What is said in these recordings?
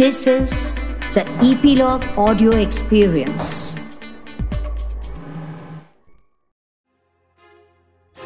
This is the Epilogue Audio Experience.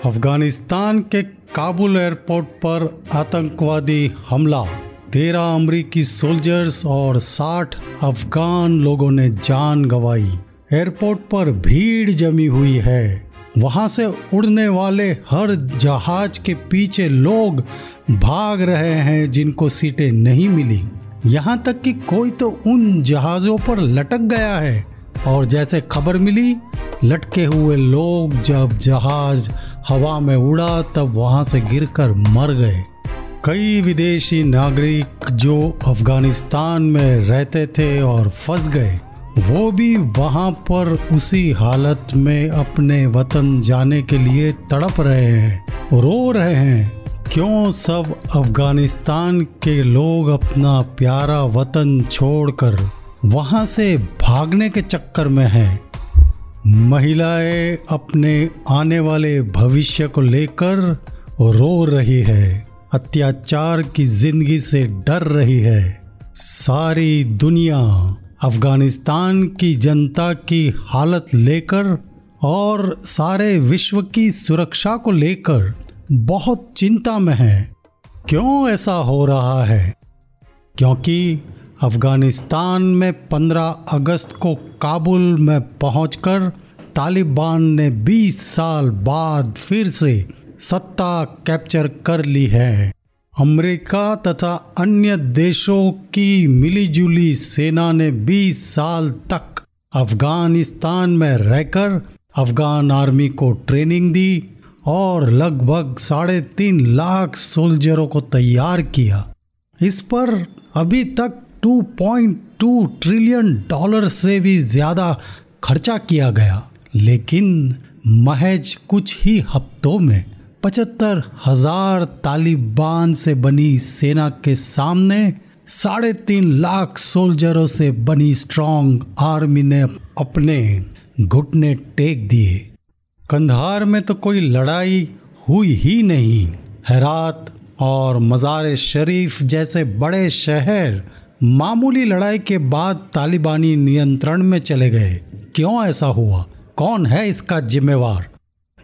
Afghanistan के Kabul airport पर आतंकवादी हमला। तेरह अमरीकी सोल्जर्स और 60 अफगान लोगों ने जान गंवाई। एयरपोर्ट पर भीड़ जमी हुई है। वहाँ से उड़ने वाले हर जहाज़ के पीछे लोग भाग रहे हैं जिनको सीटें नहीं मिली। यहाँ तक कि कोई तो उन जहाज़ों पर लटक गया है। और जैसे खबर मिली, लटके हुए लोग जब जहाज़ हवा में उड़ा, तब वहाँ से गिरकर मर गए। कई विदेशी नागरिक जो अफ़गानिस्तान में रहते थे और फंस गए, वो भी वहाँ पर उसी हालत में अपने वतन जाने के लिए तड़प रहे हैं, रो रहे हैं। क्यों सब अफ़गानिस्तान के लोग अपना प्यारा वतन छोड़कर वहाँ से भागने के चक्कर में हैं? महिलाएँ अपने आने वाले भविष्य को लेकर रो रही है, अत्याचार की ज़िंदगी से डर रही है। सारी दुनिया अफ़गानिस्तान की जनता की हालत लेकर और सारे विश्व की सुरक्षा को लेकर बहुत चिंता में है। क्यों ऐसा हो रहा है? क्योंकि अफ़गानिस्तान में 15 अगस्त को काबुल में पहुंचकर तालिबान ने 20 साल बाद फिर से सत्ता कैप्चर कर ली है। अमेरिका तथा अन्य देशों की मिलीजुली सेना ने 20 साल तक अफ़गानिस्तान में रहकर अफगान आर्मी को ट्रेनिंग दी। और लगभग साढ़े तीन लाख सोल्जरों को तैयार किया। इस पर अभी तक 2.2 ट्रिलियन डॉलर से भी ज़्यादा खर्चा किया गया। लेकिन महज कुछ ही हफ्तों में पचहत्तर हज़ार तालिबान से बनी सेना के सामने साढ़े तीन लाख सोल्जरों से बनी स्ट्रॉन्ग आर्मी ने अपने घुटने टेक दिए। कंधार में तो कोई लड़ाई हुई ही नहीं। हैरात और मज़ार शरीफ जैसे बड़े शहर मामूली लड़ाई के बाद तालिबानी नियंत्रण में चले गए। क्यों ऐसा हुआ? कौन है इसका जिम्मेवार?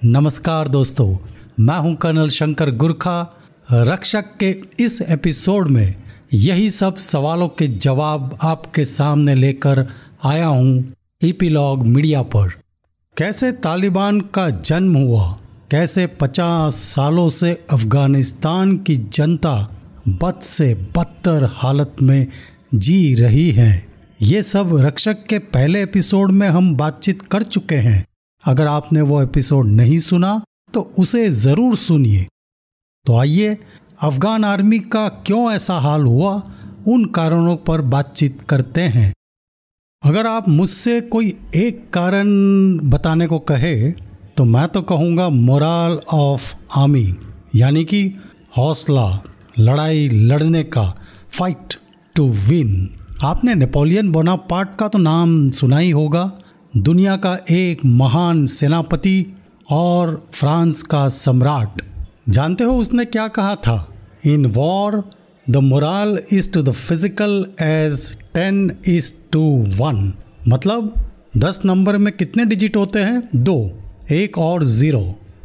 नमस्कार दोस्तों, मैं हूँ कर्नल शंकर गुरखा। रक्षक के इस एपिसोड में यही सब सवालों के जवाब आपके सामने लेकर आया हूँ ईपीलॉग मीडिया पर। कैसे तालिबान का जन्म हुआ? कैसे पचास सालों से अफ़गानिस्तान की जनता बद से बदतर हालत में जी रही है? ये सब रक्षक के पहले एपिसोड में हम बातचीत कर चुके हैं। अगर आपने वो एपिसोड नहीं सुना तो उसे ज़रूर सुनिए। तो आइए, अफगान आर्मी का क्यों ऐसा हाल हुआ, उन कारणों पर बातचीत करते हैं। अगर आप मुझसे कोई एक कारण बताने को कहे तो मैं तो कहूँगा मोराल ऑफ़ आर्मी, यानी कि हौसला, लड़ाई, लड़ने का, फाइट टू विन। आपने नेपोलियन बोनापार्ट का तो नाम सुना ही होगा। दुनिया का एक महान सेनापति और फ्रांस का सम्राट। जानते हो उसने क्या कहा था? In war the moral is to the physical as ten is to one मतलब दस नंबर में कितने डिजिट होते हैं? दो, एक और ज़ीरो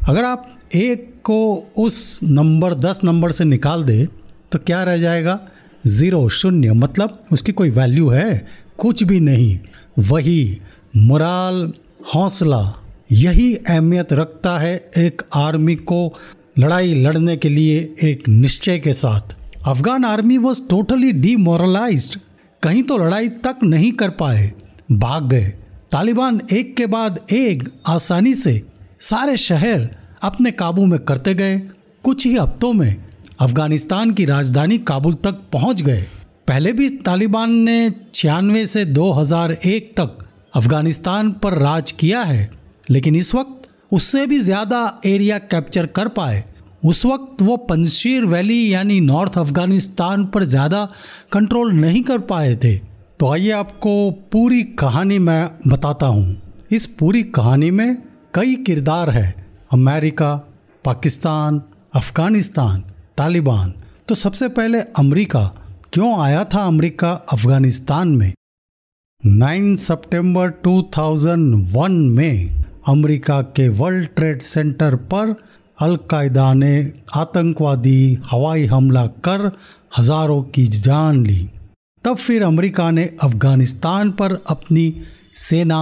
अगर आप एक को उस नंबर, दस नंबर से निकाल दे तो क्या रह जाएगा? ज़ीरो शून्य. मतलब उसकी कोई वैल्यू है? कुछ भी नहीं. वही मोराल हौसला. यही अहमियत रखता है एक आर्मी को लड़ाई लड़ने के लिए एक निश्चय के साथ. Afghan army was totally demoralize कहीं तो लड़ाई तक नहीं कर पाए। भाग गए। तालिबान एक के बाद एक आसानी से सारे शहर अपने काबू में करते गए। कुछ ही हफ्तों में अफ़गानिस्तान की राजधानी काबुल तक पहुँच गए। पहले भी तालिबान ने छियानवे से 2001 तक अफ़गानिस्तान पर राज किया है, लेकिन इस वक्त उससे भी ज़्यादा एरिया कैप्चर कर पाए। उस वक्त वो पंशीर वैली यानी नॉर्थ अफ़गानिस्तान पर ज़्यादा कंट्रोल नहीं कर पाए थे। तो आइए आपको पूरी कहानी मैं बताता हूँ। इस पूरी कहानी में कई किरदार है। अमेरिका, पाकिस्तान, अफ़गानिस्तान, तालिबान। तो सबसे पहले अमेरिका, क्यों आया था अमेरिका अफ़गानिस्तान में? 9 सितंबर 2001 में अमेरिका के वर्ल्ड ट्रेड सेंटर पर अलकायदा ने आतंकवादी हवाई हमला कर हज़ारों की जान ली। तब फिर अमेरिका ने अफ़गानिस्तान पर अपनी सेना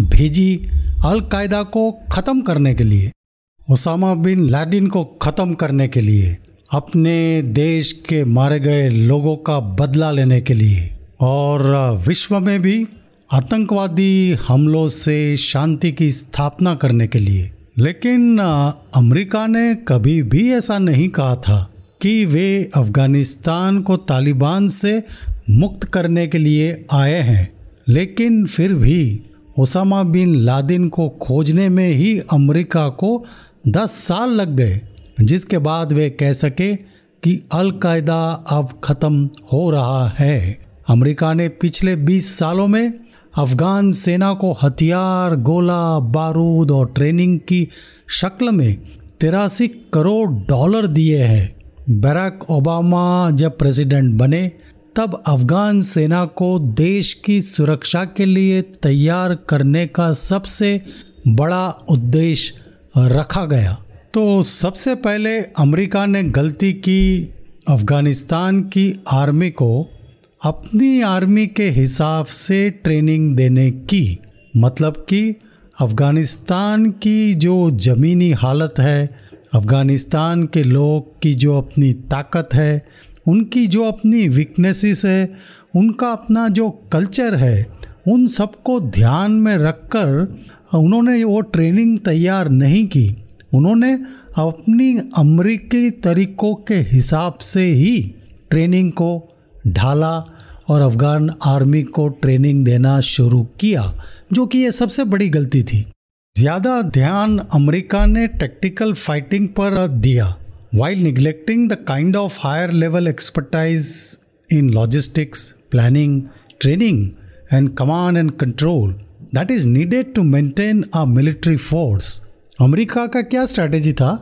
भेजी अलकायदा को ख़त्म करने के लिए। ओसामा बिन लाडिन को ख़त्म करने के लिए, अपने देश के मारे गए लोगों का बदला लेने के लिए। और विश्व में भी आतंकवादी हमलों से शांति की स्थापना करने के लिए। लेकिन अमेरिका ने कभी भी ऐसा नहीं कहा था कि वे अफ़गानिस्तान को तालिबान से मुक्त करने के लिए आए हैं। लेकिन फिर भी ओसामा बिन लादिन को खोजने में ही अमेरिका को 10 साल लग गए, जिसके बाद वे कह सके कि अलकायदा अब ख़त्म हो रहा है। अमेरिका ने पिछले 20 सालों में अफगान सेना को हथियार, गोला, बारूद और ट्रेनिंग की शक्ल में तिरासी करोड़ डॉलर दिए हैं। बराक ओबामा जब प्रेसिडेंट बने, तब अफगान सेना को देश की सुरक्षा के लिए तैयार करने का सबसे बड़ा उद्देश्य रखा गया। तो सबसे पहले अमेरिका ने गलती की, अफ़गानिस्तान की आर्मी को अपनी आर्मी के हिसाब से ट्रेनिंग देने की मतलब कि अफ़गानिस्तान की जो ज़मीनी हालत है, अफ़गानिस्तान के लोग की जो अपनी ताकत है, उनकी जो अपनी वीकनेसेस है, उनका अपना जो कल्चर है, उन सबको ध्यान में रखकर उन्होंने वो ट्रेनिंग तैयार नहीं की। उन्होंने अपनी अमरीकी तरीक़ों के हिसाब से ही ट्रेनिंग को ढाला और अफगान आर्मी को ट्रेनिंग देना शुरू किया, जो कि ये सबसे बड़ी गलती थी। ज़्यादा ध्यान अमेरिका ने टेक्टिकल फाइटिंग पर दिया while neglecting the kind of higher level expertise in logistics planning training and command and control that is needed to maintain a military force America का क्या स्ट्रैटेजी था?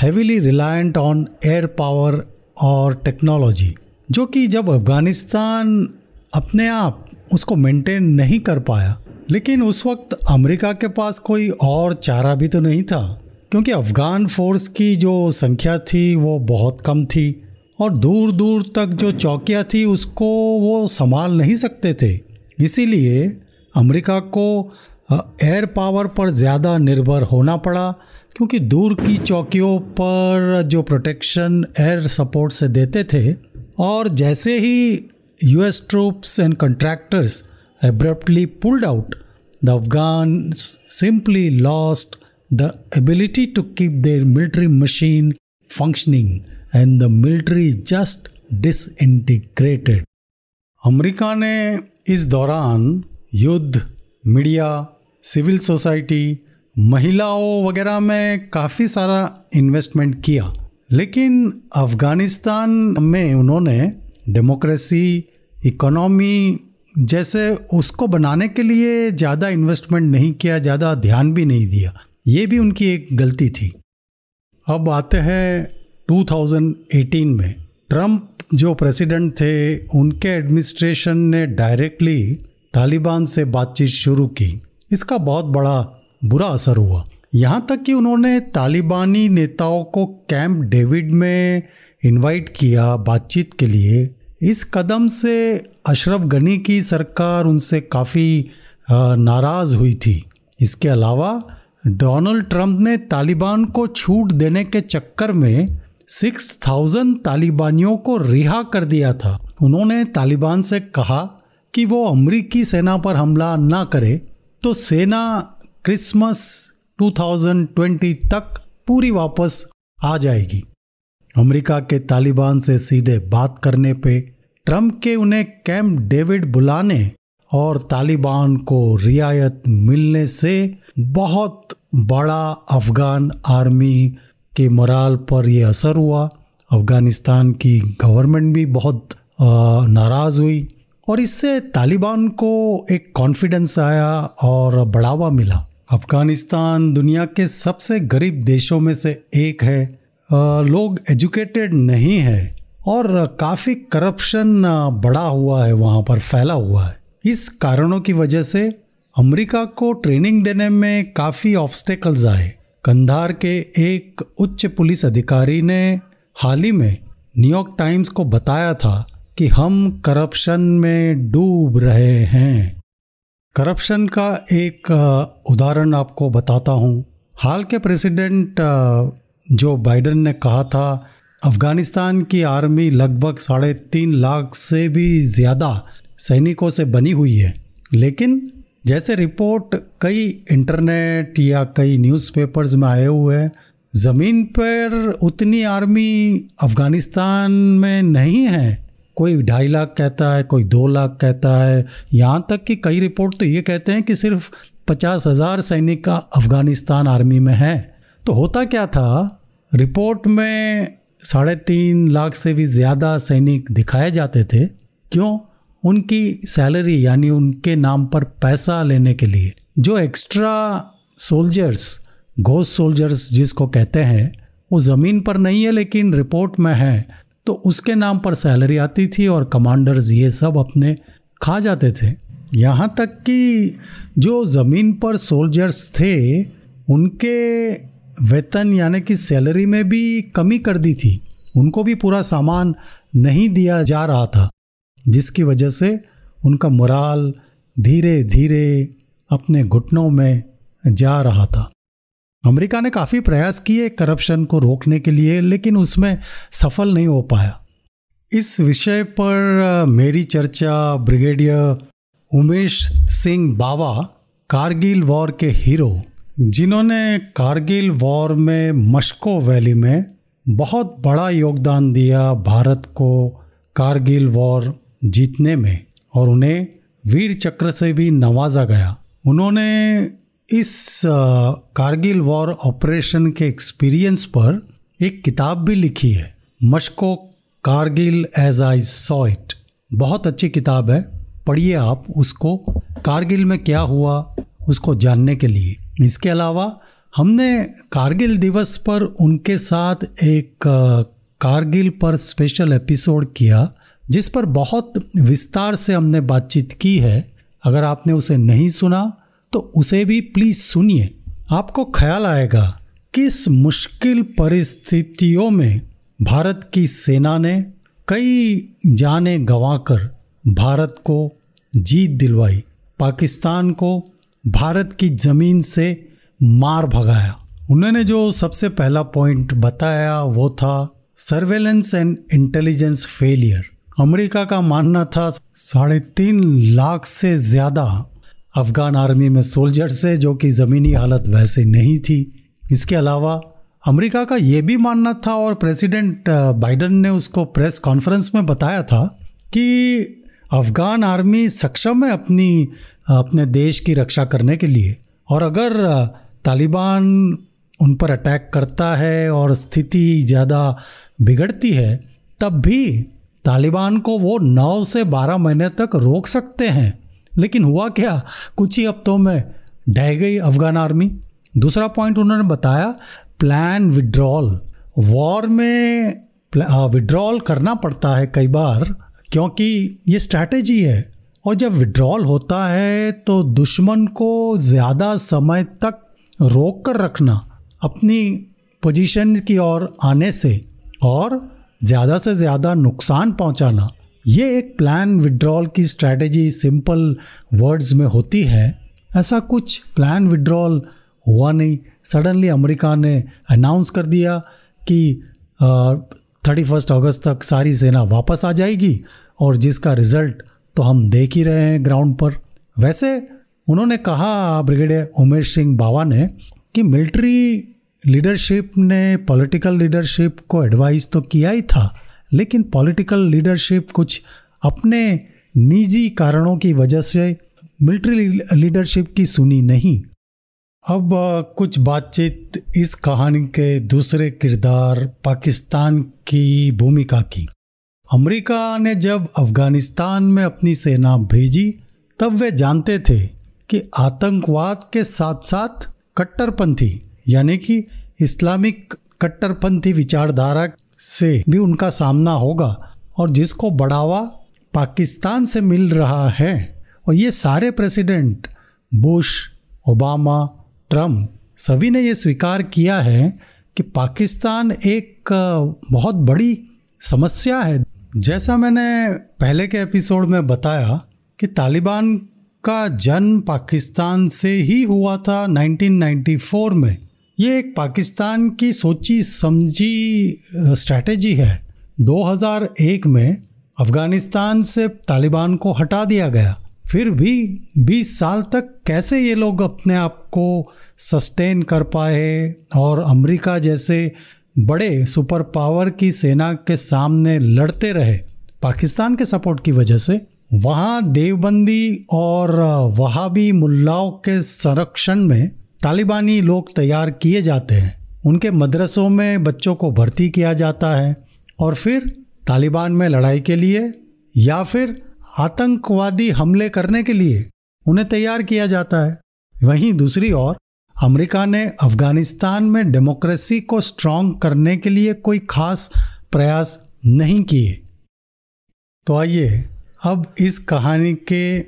Heavily reliant on air power और technology जो कि जब अफ़गानिस्तान अपने आप उसको मेंटेन नहीं कर पाया। लेकिन उस वक्त अमेरिका के पास कोई और चारा भी तो नहीं था, क्योंकि अफ़गान फोर्स की जो संख्या थी वो बहुत कम थी और दूर दूर तक जो चौकियाँ थी उसको वो संभाल नहीं सकते थे। इसीलिए अमेरिका को एयर पावर पर ज़्यादा निर्भर होना पड़ा, क्योंकि दूर की चौकियों पर जो प्रोटेक्शन एयर सपोर्ट से देते थे, और जैसे ही US troops and contractors abruptly pulled out, the Afghans simply lost the ability to keep their military machine functioning and the military just disintegrated. America ने इस दौरान युद्ध मीडिया सिविल सोसाइटी महिलाओं वगैरह में काफ़ी सारा इन्वेस्टमेंट किया लेकिन अफ़गानिस्तान में उन्होंने डेमोक्रेसी, इकोनॉमी जैसे उसको बनाने के लिए ज़्यादा इन्वेस्टमेंट नहीं किया, ज़्यादा ध्यान भी नहीं दिया। ये भी उनकी एक गलती थी। अब आते हैं 2018 में। ट्रंप जो प्रेसिडेंट थे, उनके एडमिनिस्ट्रेशन ने डायरेक्टली तालिबान से बातचीत शुरू की। इसका बहुत बड़ा बुरा असर हुआ। यहाँ तक कि उन्होंने तालिबानी नेताओं को कैंप डेविड में इनवाइट किया बातचीत के लिए, इस कदम से अशरफ गनी की सरकार उनसे काफ़ी नाराज़ हुई थी। इसके अलावा, डोनाल्ड ट्रंप ने तालिबान को छूट देने के चक्कर में सिक्स थाउज़ेंड तालिबानियों को रिहा कर दिया था। उन्होंने तालिबान से कहा कि वो अमरीकी सेना पर हमला ना करे तो सेना क्रिसमस 2020 तक पूरी वापस आ जाएगी। अमेरिका के तालिबान से सीधे बात करने पे ट्रंप के उन्हें कैंप डेविड बुलाने और तालिबान को रियायत मिलने से बहुत बड़ा अफगान आर्मी के मोराल पर यह असर हुआ। अफ़गानिस्तान की गवर्नमेंट भी बहुत नाराज़ हुई और इससे तालिबान को एक कॉन्फिडेंस आया और बढ़ावा मिला। अफ़गानिस्तान दुनिया के सबसे गरीब देशों में से एक है। लोग एजुकेटेड नहीं है और काफ़ी करप्शन बड़ा हुआ है, वहाँ पर फैला हुआ है। इस कारणों की वजह से अमेरिका को ट्रेनिंग देने में काफ़ी ऑब्स्टेकल्स आए। कंधार के एक उच्च पुलिस अधिकारी ने हाल ही में न्यूयॉर्क टाइम्स को बताया था कि हम करप्शन में डूब रहे हैं। करप्शन का एक उदाहरण आपको बताता हूँ। हाल के प्रेसिडेंट जो बाइडन ने कहा था, अफ़गानिस्तान की आर्मी लगभग साढ़े तीन लाख से भी ज़्यादा सैनिकों से बनी हुई है। लेकिन जैसे रिपोर्ट कई इंटरनेट या कई न्यूज़पेपर्स में आए हुए हैं, ज़मीन पर उतनी आर्मी अफ़गानिस्तान में नहीं है। कोई ढाई लाख कहता है, कोई दो लाख कहता है। यहाँ तक कि कई रिपोर्ट तो ये कहते हैं कि सिर्फ़ पचास हज़ार सैनिक का अफ़गानिस्तान आर्मी में है। तो होता क्या था? रिपोर्ट में साढ़े तीन लाख से भी ज़्यादा सैनिक दिखाए जाते थे। क्यों? उनकी सैलरी यानी उनके नाम पर पैसा लेने के लिए। जो एक्स्ट्रा सोल्जर्स, घोस्ट सोल्जर्स जिसको कहते हैं, वो ज़मीन पर नहीं है, लेकिन रिपोर्ट में है। तो उसके नाम पर सैलरी आती थी और कमांडर्स ये सब अपने खा जाते थे। यहाँ तक कि जो ज़मीन पर सोल्जर्स थे, उनके वेतन यानी कि सैलरी में भी कमी कर दी थी। उनको भी पूरा सामान नहीं दिया जा रहा था, जिसकी वजह से उनका मोराल धीरे धीरे अपने घुटनों में जा रहा था। अमेरिका ने काफ़ी प्रयास किए करप्शन को रोकने के लिए, लेकिन उसमें सफल नहीं हो पाया। इस विषय पर, मेरी चर्चा ब्रिगेडियर उमेश सिंह बावा, कारगिल वॉर के हीरो जिन्होंने कारगिल वॉर में मश्को वैली में बहुत बड़ा योगदान दिया भारत को कारगिल वॉर जीतने में और उन्हें वीर चक्र से भी नवाजा गया। उन्होंने इस कारगिल वॉर ऑपरेशन के एक्सपीरियंस पर एक किताब भी लिखी है। मश्को Kargil as I saw it. बहुत अच्छी किताब है। पढ़िए आप उसको। कारगिल में क्या हुआ उसको जानने के लिए। इसके अलावा हमने कारगिल दिवस पर उनके साथ एक कारगिल पर स्पेशल एपिसोड किया, जिस पर बहुत विस्तार से हमने बातचीत की है। अगर आपने उसे नहीं सुना तो उसे भी प्लीज़ सुनिए। आपको ख्याल आएगा किस मुश्किल परिस्थितियों में भारत की सेना ने कई जाने गंवाकर भारत को जीत दिलवाई, पाकिस्तान को भारत की ज़मीन से मार भगाया। उन्होंने जो सबसे पहला पॉइंट बताया वो था surveillance and intelligence failure America का मानना था, साढ़े तीन लाख से ज़्यादा अफगान आर्मी में सोल्जर्स है जो कि ज़मीनी हालत वैसे नहीं थी। इसके अलावा अमेरिका का ये भी मानना था और प्रेसिडेंट बाइडन ने उसको प्रेस कॉन्फ्रेंस में बताया था कि अफ़गान आर्मी सक्षम है अपनी, अपने देश की रक्षा करने के लिए। और अगर तालिबान उन पर अटैक करता है और स्थिति ज़्यादा बिगड़ती है, तब भी तालिबान को वो नौ से बारह महीने तक रोक सकते हैं। लेकिन हुआ क्या? कुछ ही हफ्तों में ढह गई अफगान आर्मी। दूसरा पॉइंट उन्होंने बताया, प्लान विड्रॉल। वॉर में विड्रॉल करना पड़ता है कई बार। क्योंकि ये स्ट्रैटेजी है। और जब विड्रॉल होता है तो दुश्मन को ज़्यादा समय तक रोक कर रखना, अपनी पोजीशन की ओर आने से, और ज़्यादा से ज़्यादा नुकसान पहुंचाना, ये एक प्लान विड्रॉल की स्ट्रैटेजी सिंपल वर्ड्स में होती है। ऐसा कुछ प्लान विड्रॉल हुआ नहीं। सडनली अमेरिका ने अनाउंस कर दिया कि थर्टी फ़र्स्ट अगस्त तक सारी सेना वापस आ जाएगी और जिसका रिज़ल्ट तो हम देख ही रहे हैं ग्राउंड पर। वैसे उन्होंने कहा ब्रिगेडियर उमेश सिंह बावा ने कि मिलिट्री लीडरशिप ने पॉलिटिकल लीडरशिप को एडवाइस तो किया ही था, लेकिन पॉलिटिकल लीडरशिप कुछ अपने निजी कारणों की वजह से मिलिट्री लीडरशिप की सुनी नहीं। अब कुछ बातचीत इस कहानी के दूसरे किरदार पाकिस्तान की भूमिका की। अमेरिका ने जब अफ़गानिस्तान में अपनी सेना भेजी, तब वे जानते थे कि आतंकवाद के साथ साथ कट्टरपंथी, यानी कि इस्लामिक कट्टरपंथी विचारधारा से भी उनका सामना होगा और जिसको बढ़ावा पाकिस्तान से मिल रहा है। और ये सारे प्रेसिडेंट, बुश, ओबामा ट्रंप सभी ने ये स्वीकार किया है कि पाकिस्तान एक बहुत बड़ी समस्या है। जैसा मैंने पहले के एपिसोड में बताया कि तालिबान का जन्म पाकिस्तान से ही हुआ था 1994 में। ये एक पाकिस्तान की सोची समझी स्ट्रैटेजी है। 2001 में अफ़गानिस्तान से तालिबान को हटा दिया गया। फिर भी 20 साल तक कैसे ये लोग अपने आप को सस्टेन कर पाए और अमेरिका जैसे बड़े सुपर पावर की सेना के सामने लड़ते रहे? पाकिस्तान के सपोर्ट की वजह से। वहाँ देवबंदी और वहाबी मुल्लाओं के संरक्षण में तालिबानी लोग तैयार किए जाते हैं। उनके मदरसों में बच्चों को भर्ती किया जाता है और फिर तालिबान में लड़ाई के लिए या फिर आतंकवादी हमले करने के लिए उन्हें तैयार किया जाता है। वहीं दूसरी ओर, अमेरिका ने अफ़गानिस्तान में डेमोक्रेसी को स्ट्रांग करने के लिए कोई खास प्रयास नहीं किए। तो आइए अब इस कहानी के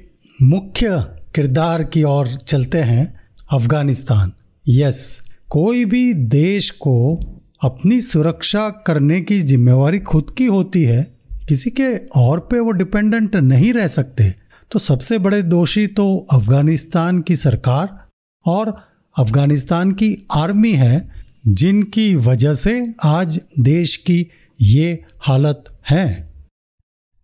मुख्य किरदार की ओर चलते हैं अफ़गानिस्तान। यस, कोई भी देश को अपनी सुरक्षा करने की जिम्मेवारी खुद की होती है किसी के और पे वो डिपेंडेंट नहीं रह सकते तो सबसे बड़े दोषी तो अफ़गानिस्तान की सरकार और अफ़गानिस्तान की आर्मी है, जिनकी वजह से आज देश की ये हालत है।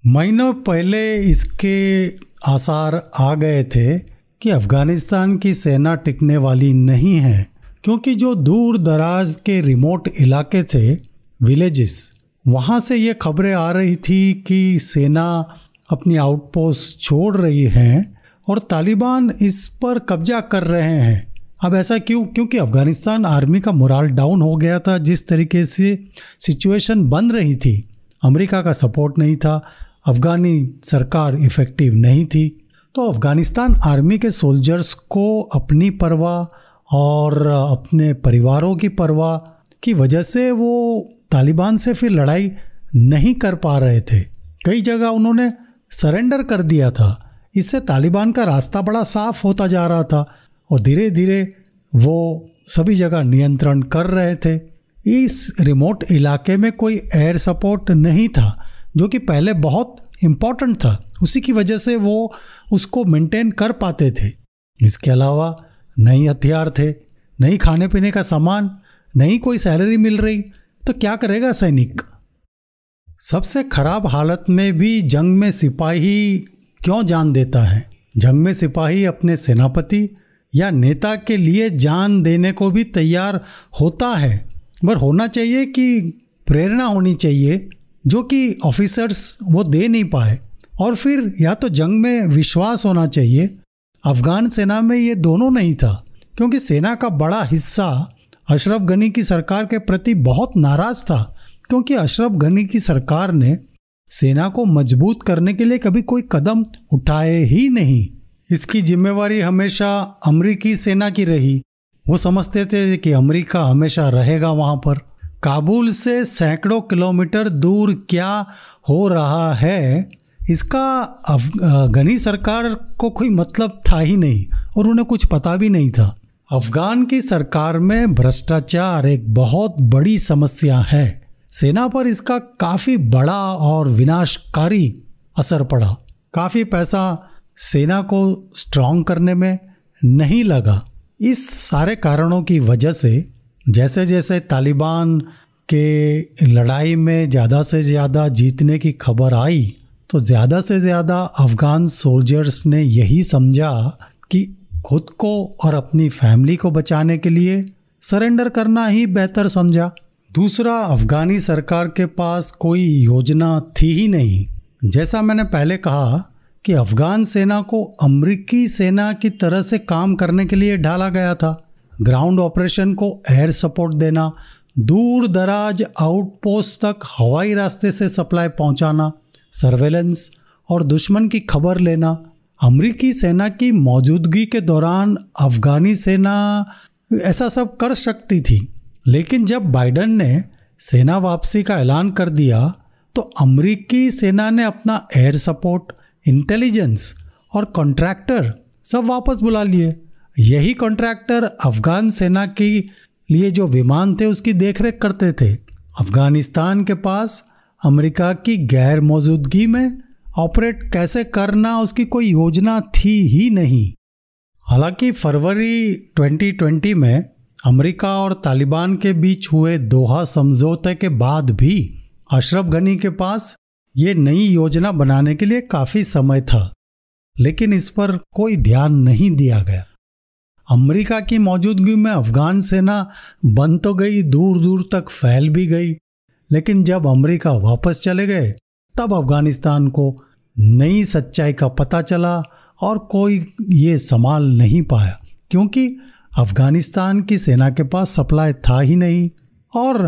महीनों पहले इसके आसार आ गए थे कि अफ़गानिस्तान की सेना टिकने वाली नहीं है, क्योंकि जो दूर दराज के रिमोट इलाके थे विलेजेस वहाँ से ये खबरें आ रही थी कि सेना अपनी आउटपोस्ट छोड़ रही हैं और तालिबान इस पर कब्जा कर रहे हैं। अब ऐसा क्यों? क्योंकि अफ़गानिस्तान आर्मी का मोराल डाउन हो गया था, जिस तरीके से सिचुएशन बन रही थी। अमेरिका का सपोर्ट नहीं था, अफ़गानी सरकार इफ़ेक्टिव नहीं थी। तो अफ़गानिस्तान आर्मी के सोल्जर्स को अपनी परवाह और अपने परिवारों की परवाह की वजह से वो तालिबान से फिर लड़ाई नहीं कर पा रहे थे। कई जगह उन्होंने सरेंडर कर दिया था। इससे तालिबान का रास्ता बड़ा साफ़ होता जा रहा था और धीरे धीरे वो सभी जगह नियंत्रण कर रहे थे। इस रिमोट इलाके में कोई एयर सपोर्ट नहीं था, जो कि पहले बहुत इंपॉर्टेंट था। उसी की वजह से वो उसको मेंटेन कर पाते थे। इसके अलावा नई हथियार थे, नई खाने पीने का सामान नहीं कोई सैलरी मिल रही तो क्या करेगा सैनिक? सबसे खराब हालत में भी जंग में सिपाही क्यों जान देता है? जंग में सिपाही अपने सेनापति या नेता के लिए जान देने को भी तैयार होता है। पर होना चाहिए कि प्रेरणा होनी चाहिए, जो कि ऑफिसर्स वो दे नहीं पाए। और फिर या तो जंग में विश्वास होना चाहिए। अफगान सेना में ये दोनों नहीं था, क्योंकि सेना का बड़ा हिस्सा अशरफ गनी की सरकार के प्रति बहुत नाराज़ था, क्योंकि अशरफ गनी की सरकार ने सेना को मज़बूत करने के लिए कभी कोई कदम उठाए ही नहीं। इसकी जिम्मेवारी हमेशा अमरीकी सेना की रही। वो समझते थे कि अमेरिका हमेशा रहेगा वहाँ पर। काबुल से सैकड़ों किलोमीटर दूर क्या हो रहा है, इसका गनी सरकार को कोई मतलब था ही नहीं, और उन्हें कुछ पता भी नहीं था। अफगान की सरकार में भ्रष्टाचार एक बहुत बड़ी समस्या है। सेना पर इसका काफ़ी बड़ा और विनाशकारी असर पड़ा। काफ़ी पैसा सेना को स्ट्रांग करने में नहीं लगा। इस सारे कारणों की वजह से जैसे जैसे तालिबान के लड़ाई में ज़्यादा से ज़्यादा जीतने की खबर आई तो ज़्यादा से ज़्यादा अफ़गान सोल्जर्स ने यही समझा कि खुद को और अपनी फैमिली को बचाने के लिए सरेंडर करना ही बेहतर समझा। दूसरा, अफगानी सरकार के पास कोई योजना थी ही नहीं। जैसा मैंने पहले कहा कि अफगान सेना को अमरीकी सेना की तरह से काम करने के लिए ढाला गया था। ग्राउंड ऑपरेशन को एयर सपोर्ट देना, दूर दराज आउटपोस्ट तक हवाई रास्ते से सप्लाई पहुंचाना, सर्वेलेंस और दुश्मन की खबर लेना अमरीकी सेना की मौजूदगी के दौरान अफगानी सेना ऐसा सब कर सकती थी। लेकिन जब बाइडन ने सेना वापसी का ऐलान कर दिया तो अमरीकी सेना ने अपना एयर सपोर्ट इंटेलिजेंस और कॉन्ट्रैक्टर सब वापस बुला लिए। यही कॉन्ट्रैक्टर अफगान सेना की लिए जो विमान थे, उसकी देखरेख करते थे। अफ़गानिस्तान के पास अमेरिका की गैर मौजूदगी में ऑपरेट कैसे करना उसकी कोई योजना थी ही नहीं। हालाँकि फरवरी 2020 में अमेरिका और तालिबान के बीच हुए दोहा समझौते के बाद भी अशरफ गनी के पास ये नई योजना बनाने के लिए काफ़ी समय था, लेकिन इस पर कोई ध्यान नहीं दिया गया। अमेरिका की मौजूदगी में अफगान सेना बन तो गई दूर दूर तक फैल भी गई, लेकिन जब अमेरिका वापस चले गए, तब अफ़गानिस्तान को नई सच्चाई का पता चला और कोई ये संभाल नहीं पाया, क्योंकि अफ़गानिस्तान की सेना के पास सप्लाई था ही नहीं और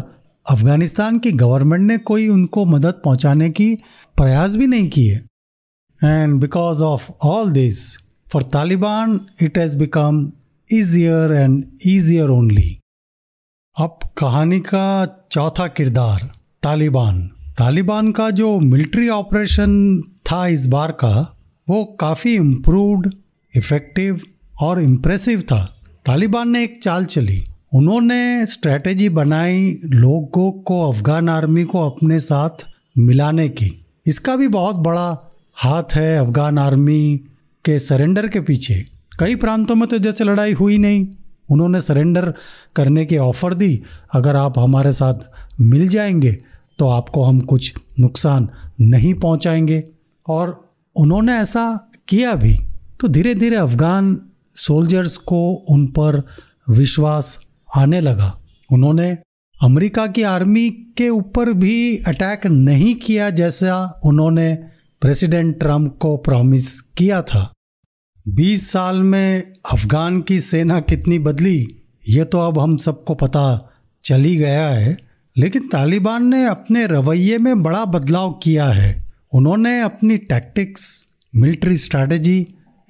अफ़गानिस्तान की गवर्नमेंट ने कोई उनको मदद पहुँचाने की प्रयास भी नहीं किए। And because of all this for Taliban it has become easier and easier only अब कहानी का चौथा किरदार, तालिबान। तालिबान का जो मिलिट्री ऑपरेशन था इस बार का, वो काफ़ी इम्प्रूव्ड इफ़ेक्टिव और इम्प्रेसिव था। तालिबान ने एक चाल चली। उन्होंने स्ट्रेटेजी बनाई लोगों को, अफगान आर्मी को अपने साथ मिलाने की। इसका भी बहुत बड़ा हाथ है अफगान आर्मी के सरेंडर के पीछे। कई प्रांतों में तो जैसे लड़ाई हुई नहीं। उन्होंने सरेंडर करने की ऑफ़र दी। अगर आप हमारे साथ मिल जाएँगे तो आपको हम कुछ नुकसान नहीं पहुंचाएँगे। और उन्होंने ऐसा किया भी तो धीरे धीरे अफगान सोल्जर्स को उन पर विश्वास आने लगा। उन्होंने अमेरिका की आर्मी के ऊपर भी अटैक नहीं किया जैसा उन्होंने प्रेसिडेंट ट्रंप को प्रॉमिस किया था। 20 साल में अफगान की सेना कितनी बदली, ये तो अब हम सबको पता चली गया है, लेकिन तालिबान ने अपने रवैये में बड़ा बदलाव किया है। उन्होंने अपनी टैक्टिक्स मिलिट्री स्ट्रैटेजी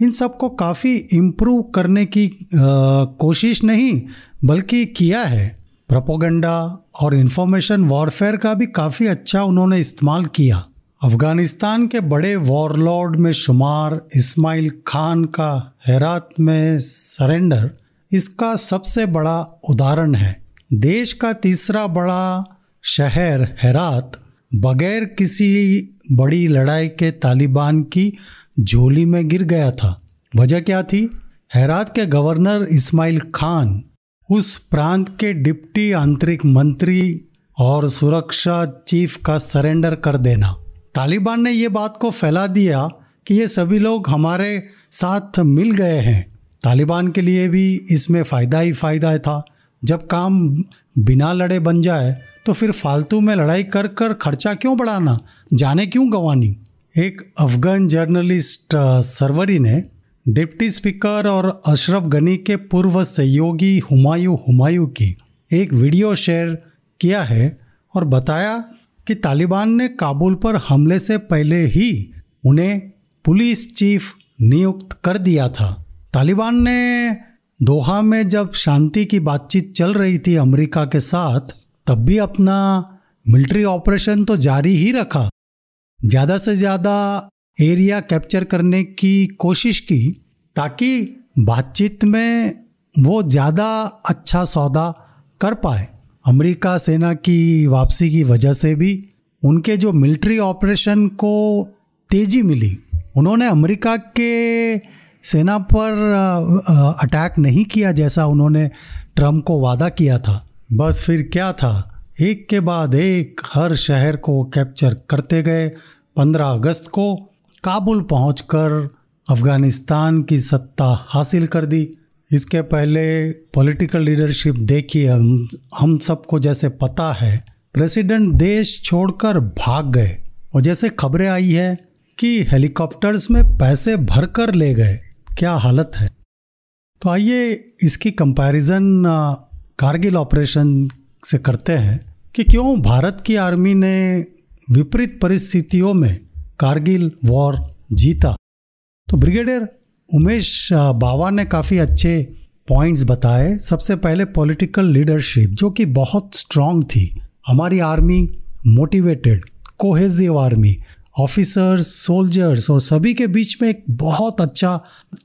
इन सबको काफ़ी इम्प्रूव करने की आ, कोशिश नहीं बल्कि किया है। प्रोपोगंडा और इन्फॉर्मेशन वॉरफेयर का भी काफ़ी अच्छा उन्होंने इस्तेमाल किया। अफ़गानिस्तान के बड़े वॉरलॉर्ड में शुमार इस्माइल खान का हैरात में सरेंडर इसका सबसे बड़ा उदाहरण है। देश का तीसरा बड़ा शहर हेरात बगैर किसी बड़ी लड़ाई के तालिबान की झोली में गिर गया था। वजह क्या थी? हैरात के गवर्नर इस्माइल खान, उस प्रांत के डिप्टी आंतरिक मंत्री और सुरक्षा चीफ का सरेंडर कर देना। तालिबान ने ये बात को फैला दिया कि ये सभी लोग हमारे साथ मिल गए हैं। तालिबान के लिए भी इसमें फ़ायदा ही फ़ायदा था। जब काम बिना लड़े बन जाए तो फिर फालतू में लड़ाई कर कर खर्चा क्यों बढ़ाना? जाने क्यों गंवानी? एक अफगान जर्नलिस्ट सरवरी ने डिप्टी स्पीकर और अशरफ गनी के पूर्व सहयोगी हुमायूं हुमायूं की एक वीडियो शेयर किया है और बताया कि तालिबान ने काबुल पर हमले से पहले ही उन्हें पुलिस चीफ नियुक्त कर दिया था। तालिबान ने दोहा में जब शांति की बातचीत चल रही थी अमेरिका के साथ तब भी अपना मिलिट्री ऑपरेशन तो जारी ही रखा। ज़्यादा से ज़्यादा एरिया कैप्चर करने की कोशिश की ताकि बातचीत में वो ज़्यादा अच्छा सौदा कर पाए। अमेरिका सेना की वापसी की वजह से भी उनके जो मिलिट्री ऑपरेशन को तेज़ी मिली। उन्होंने अमेरिका के सेना पर अटैक नहीं किया जैसा उन्होंने ट्रंप को वादा किया था। बस फिर क्या था? एक के बाद एक हर शहर को कैप्चर करते गए। 15 अगस्त को काबुल पहुंचकर अफ़गानिस्तान की सत्ता हासिल कर दी। इसके पहले पॉलिटिकल लीडरशिप देखिए, हम हम सबको जैसे पता है, प्रेसिडेंट देश छोड़कर भाग गए। और जैसे खबरें आई है कि हेलीकॉप्टर्स में पैसे भरकर ले गए। क्या हालत है? तो आइए इसकी कंपैरिजन कारगिल ऑपरेशन से करते हैं कि क्यों भारत की आर्मी ने विपरीत परिस्थितियों में कारगिल वॉर जीता। तो ब्रिगेडियर उमेश बावा ने काफ़ी अच्छे पॉइंट्स बताए। सबसे पहले पॉलिटिकल लीडरशिप, जो कि बहुत स्ट्रांग थी। हमारी army motivated cohesive army, officers, soldiers और सभी के बीच में एक बहुत अच्छा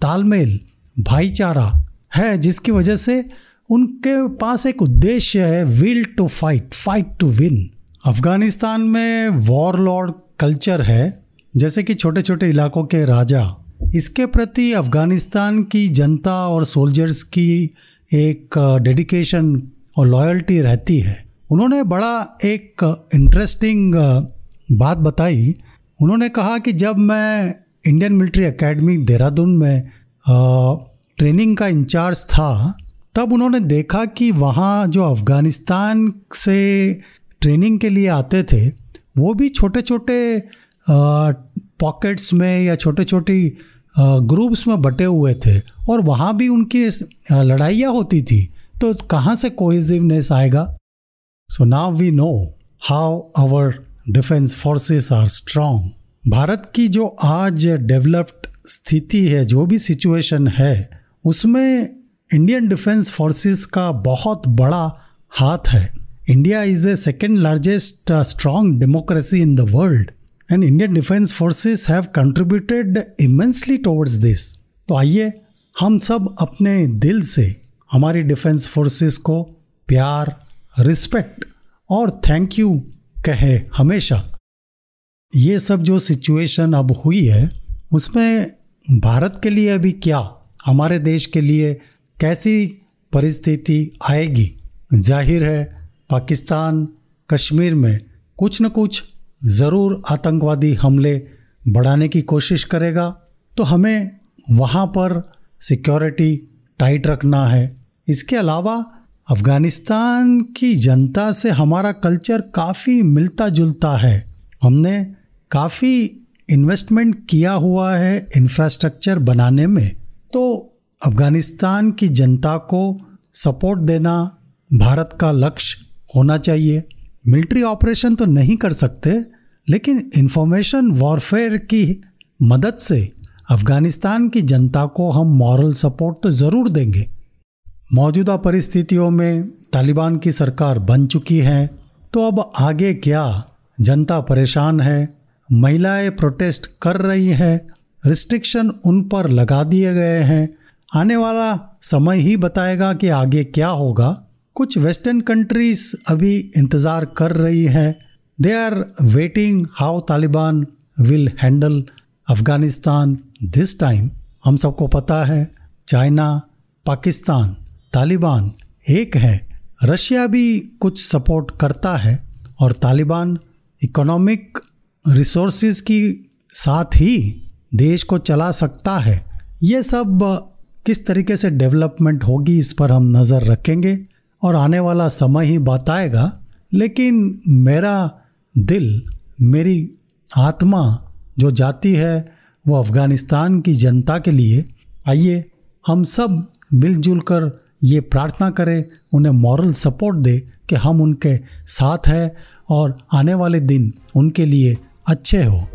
तालमेल, भाईचारा है, जिसकी वजह से उनके पास एक उद्देश्य है will to fight fight to win Afghanistan में वॉर लॉर्ड कल्चर है, जैसे कि छोटे छोटे इलाकों के राजा। इसके प्रति अफ़गानिस्तान की जनता और सोल्जर्स की एक डेडिकेशन और लॉयल्टी रहती है। उन्होंने बड़ा एक इंटरेस्टिंग बात बताई। उन्होंने कहा कि जब मैं इंडियन मिलिट्री एकेडमी देहरादून में ट्रेनिंग का इंचार्ज था तब उन्होंने देखा कि वहाँ जो अफ़गानिस्तान से ट्रेनिंग के लिए आते थे, वो भी छोटे छोटे पॉकेट्स में या छोटे छोटी ग्रुप्स में बटे हुए थे और वहाँ भी उनकी लड़ाइयाँ होती थी। तो कहाँ से कोहिजिवनेस आएगा? So now we know how our defence forces are strong Bharat की जो आज डेवलप्ड स्थिति है, जो भी सिचुएशन है, उसमें इंडियन डिफेंस फोर्सेस का बहुत बड़ा हाथ है। India is a second largest strong democracy in the world and Indian defence forces have contributed immensely towards this तो आइए हम सब अपने दिल से हमारी डिफेंस फोर्सेस को प्यार रिस्पेक्ट और थैंक यू कहे हमेशा। ये सब जो सिचुएशन अब हुई है, उसमें भारत के लिए अभी क्या, हमारे देश के लिए कैसी परिस्थिति आएगी? ज़ाहिर है, पाकिस्तान कश्मीर में कुछ न कुछ ज़रूर आतंकवादी हमले बढ़ाने की कोशिश करेगा तो हमें वहाँ पर सिक्योरिटी टाइट रखना है। इसके अलावा, अफ़गानिस्तान की जनता से हमारा कल्चर काफ़ी मिलता जुलता है। हमने काफ़ी इन्वेस्टमेंट किया हुआ है इंफ्रास्ट्रक्चर बनाने में। तो अफ़गानिस्तान की जनता को सपोर्ट देना भारत का लक्ष्य होना चाहिए। मिलिट्री ऑपरेशन तो नहीं कर सकते, लेकिन इंफॉर्मेशन वॉरफेयर की मदद से अफ़गानिस्तान की जनता को हम मॉरल सपोर्ट तो ज़रूर देंगे। मौजूदा परिस्थितियों में तालिबान की सरकार बन चुकी है तो अब आगे क्या? जनता परेशान है, महिलाएँ प्रोटेस्ट कर रही हैं, रिस्ट्रिक्शन उन पर लगा दिए गए हैं आने वाला समय ही बताएगा कि आगे क्या होगा। कुछ वेस्टर्न कंट्रीज़ अभी इंतज़ार कर रही हैं। They are waiting how Taliban will handle Afghanistan this time हम सबको पता है, चाइना, पाकिस्तान, तालिबान एक है। रशिया भी कुछ सपोर्ट करता है और तालिबान इकोनॉमिक रिसोर्सेज की साथ ही देश को चला सकता है। ये सब किस तरीके से डेवलपमेंट होगी इस पर हम नज़र रखेंगे और आने वाला समय ही बताएगा। लेकिन मेरा दिल, मेरी आत्मा जो जाती है वो अफ़गानिस्तान की जनता के लिए, आइए हम सब मिलजुल कर ये प्रार्थना करें, उन्हें मॉरल सपोर्ट दे कि हम उनके साथ हैं और आने वाले दिन उनके लिए अच्छे हो।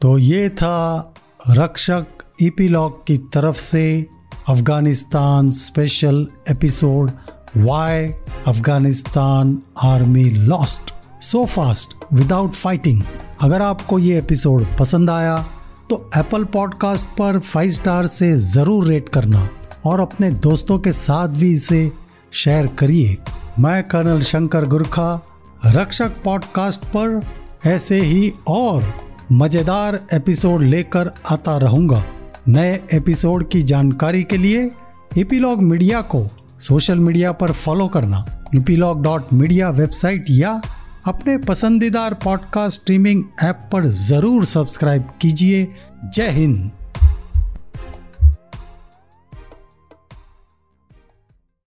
तो ये था रक्षक ईपीलॉग की तरफ़ से Afghanistan special episode why Afghanistan army lost so fast without fighting अगर आपको ये एपिसोड पसंद आया तो एप्पल पॉडकास्ट पर फाइव स्टार से ज़रूर रेट करना और अपने दोस्तों के साथ भी इसे शेयर करिए। मैं कर्नल शंकर गुरखा, रक्षक पॉडकास्ट पर ऐसे ही और मज़ेदार एपिसोड लेकर आता रहूँगा। नए एपिसोड की जानकारी के लिए एपीलॉग मीडिया को सोशल मीडिया पर फॉलो करना। इपीलॉग डॉट मीडिया वेबसाइट या अपने पसंदीदार पॉडकास्ट स्ट्रीमिंग ऐप पर ज़रूर सब्सक्राइब कीजिए। जय हिंद।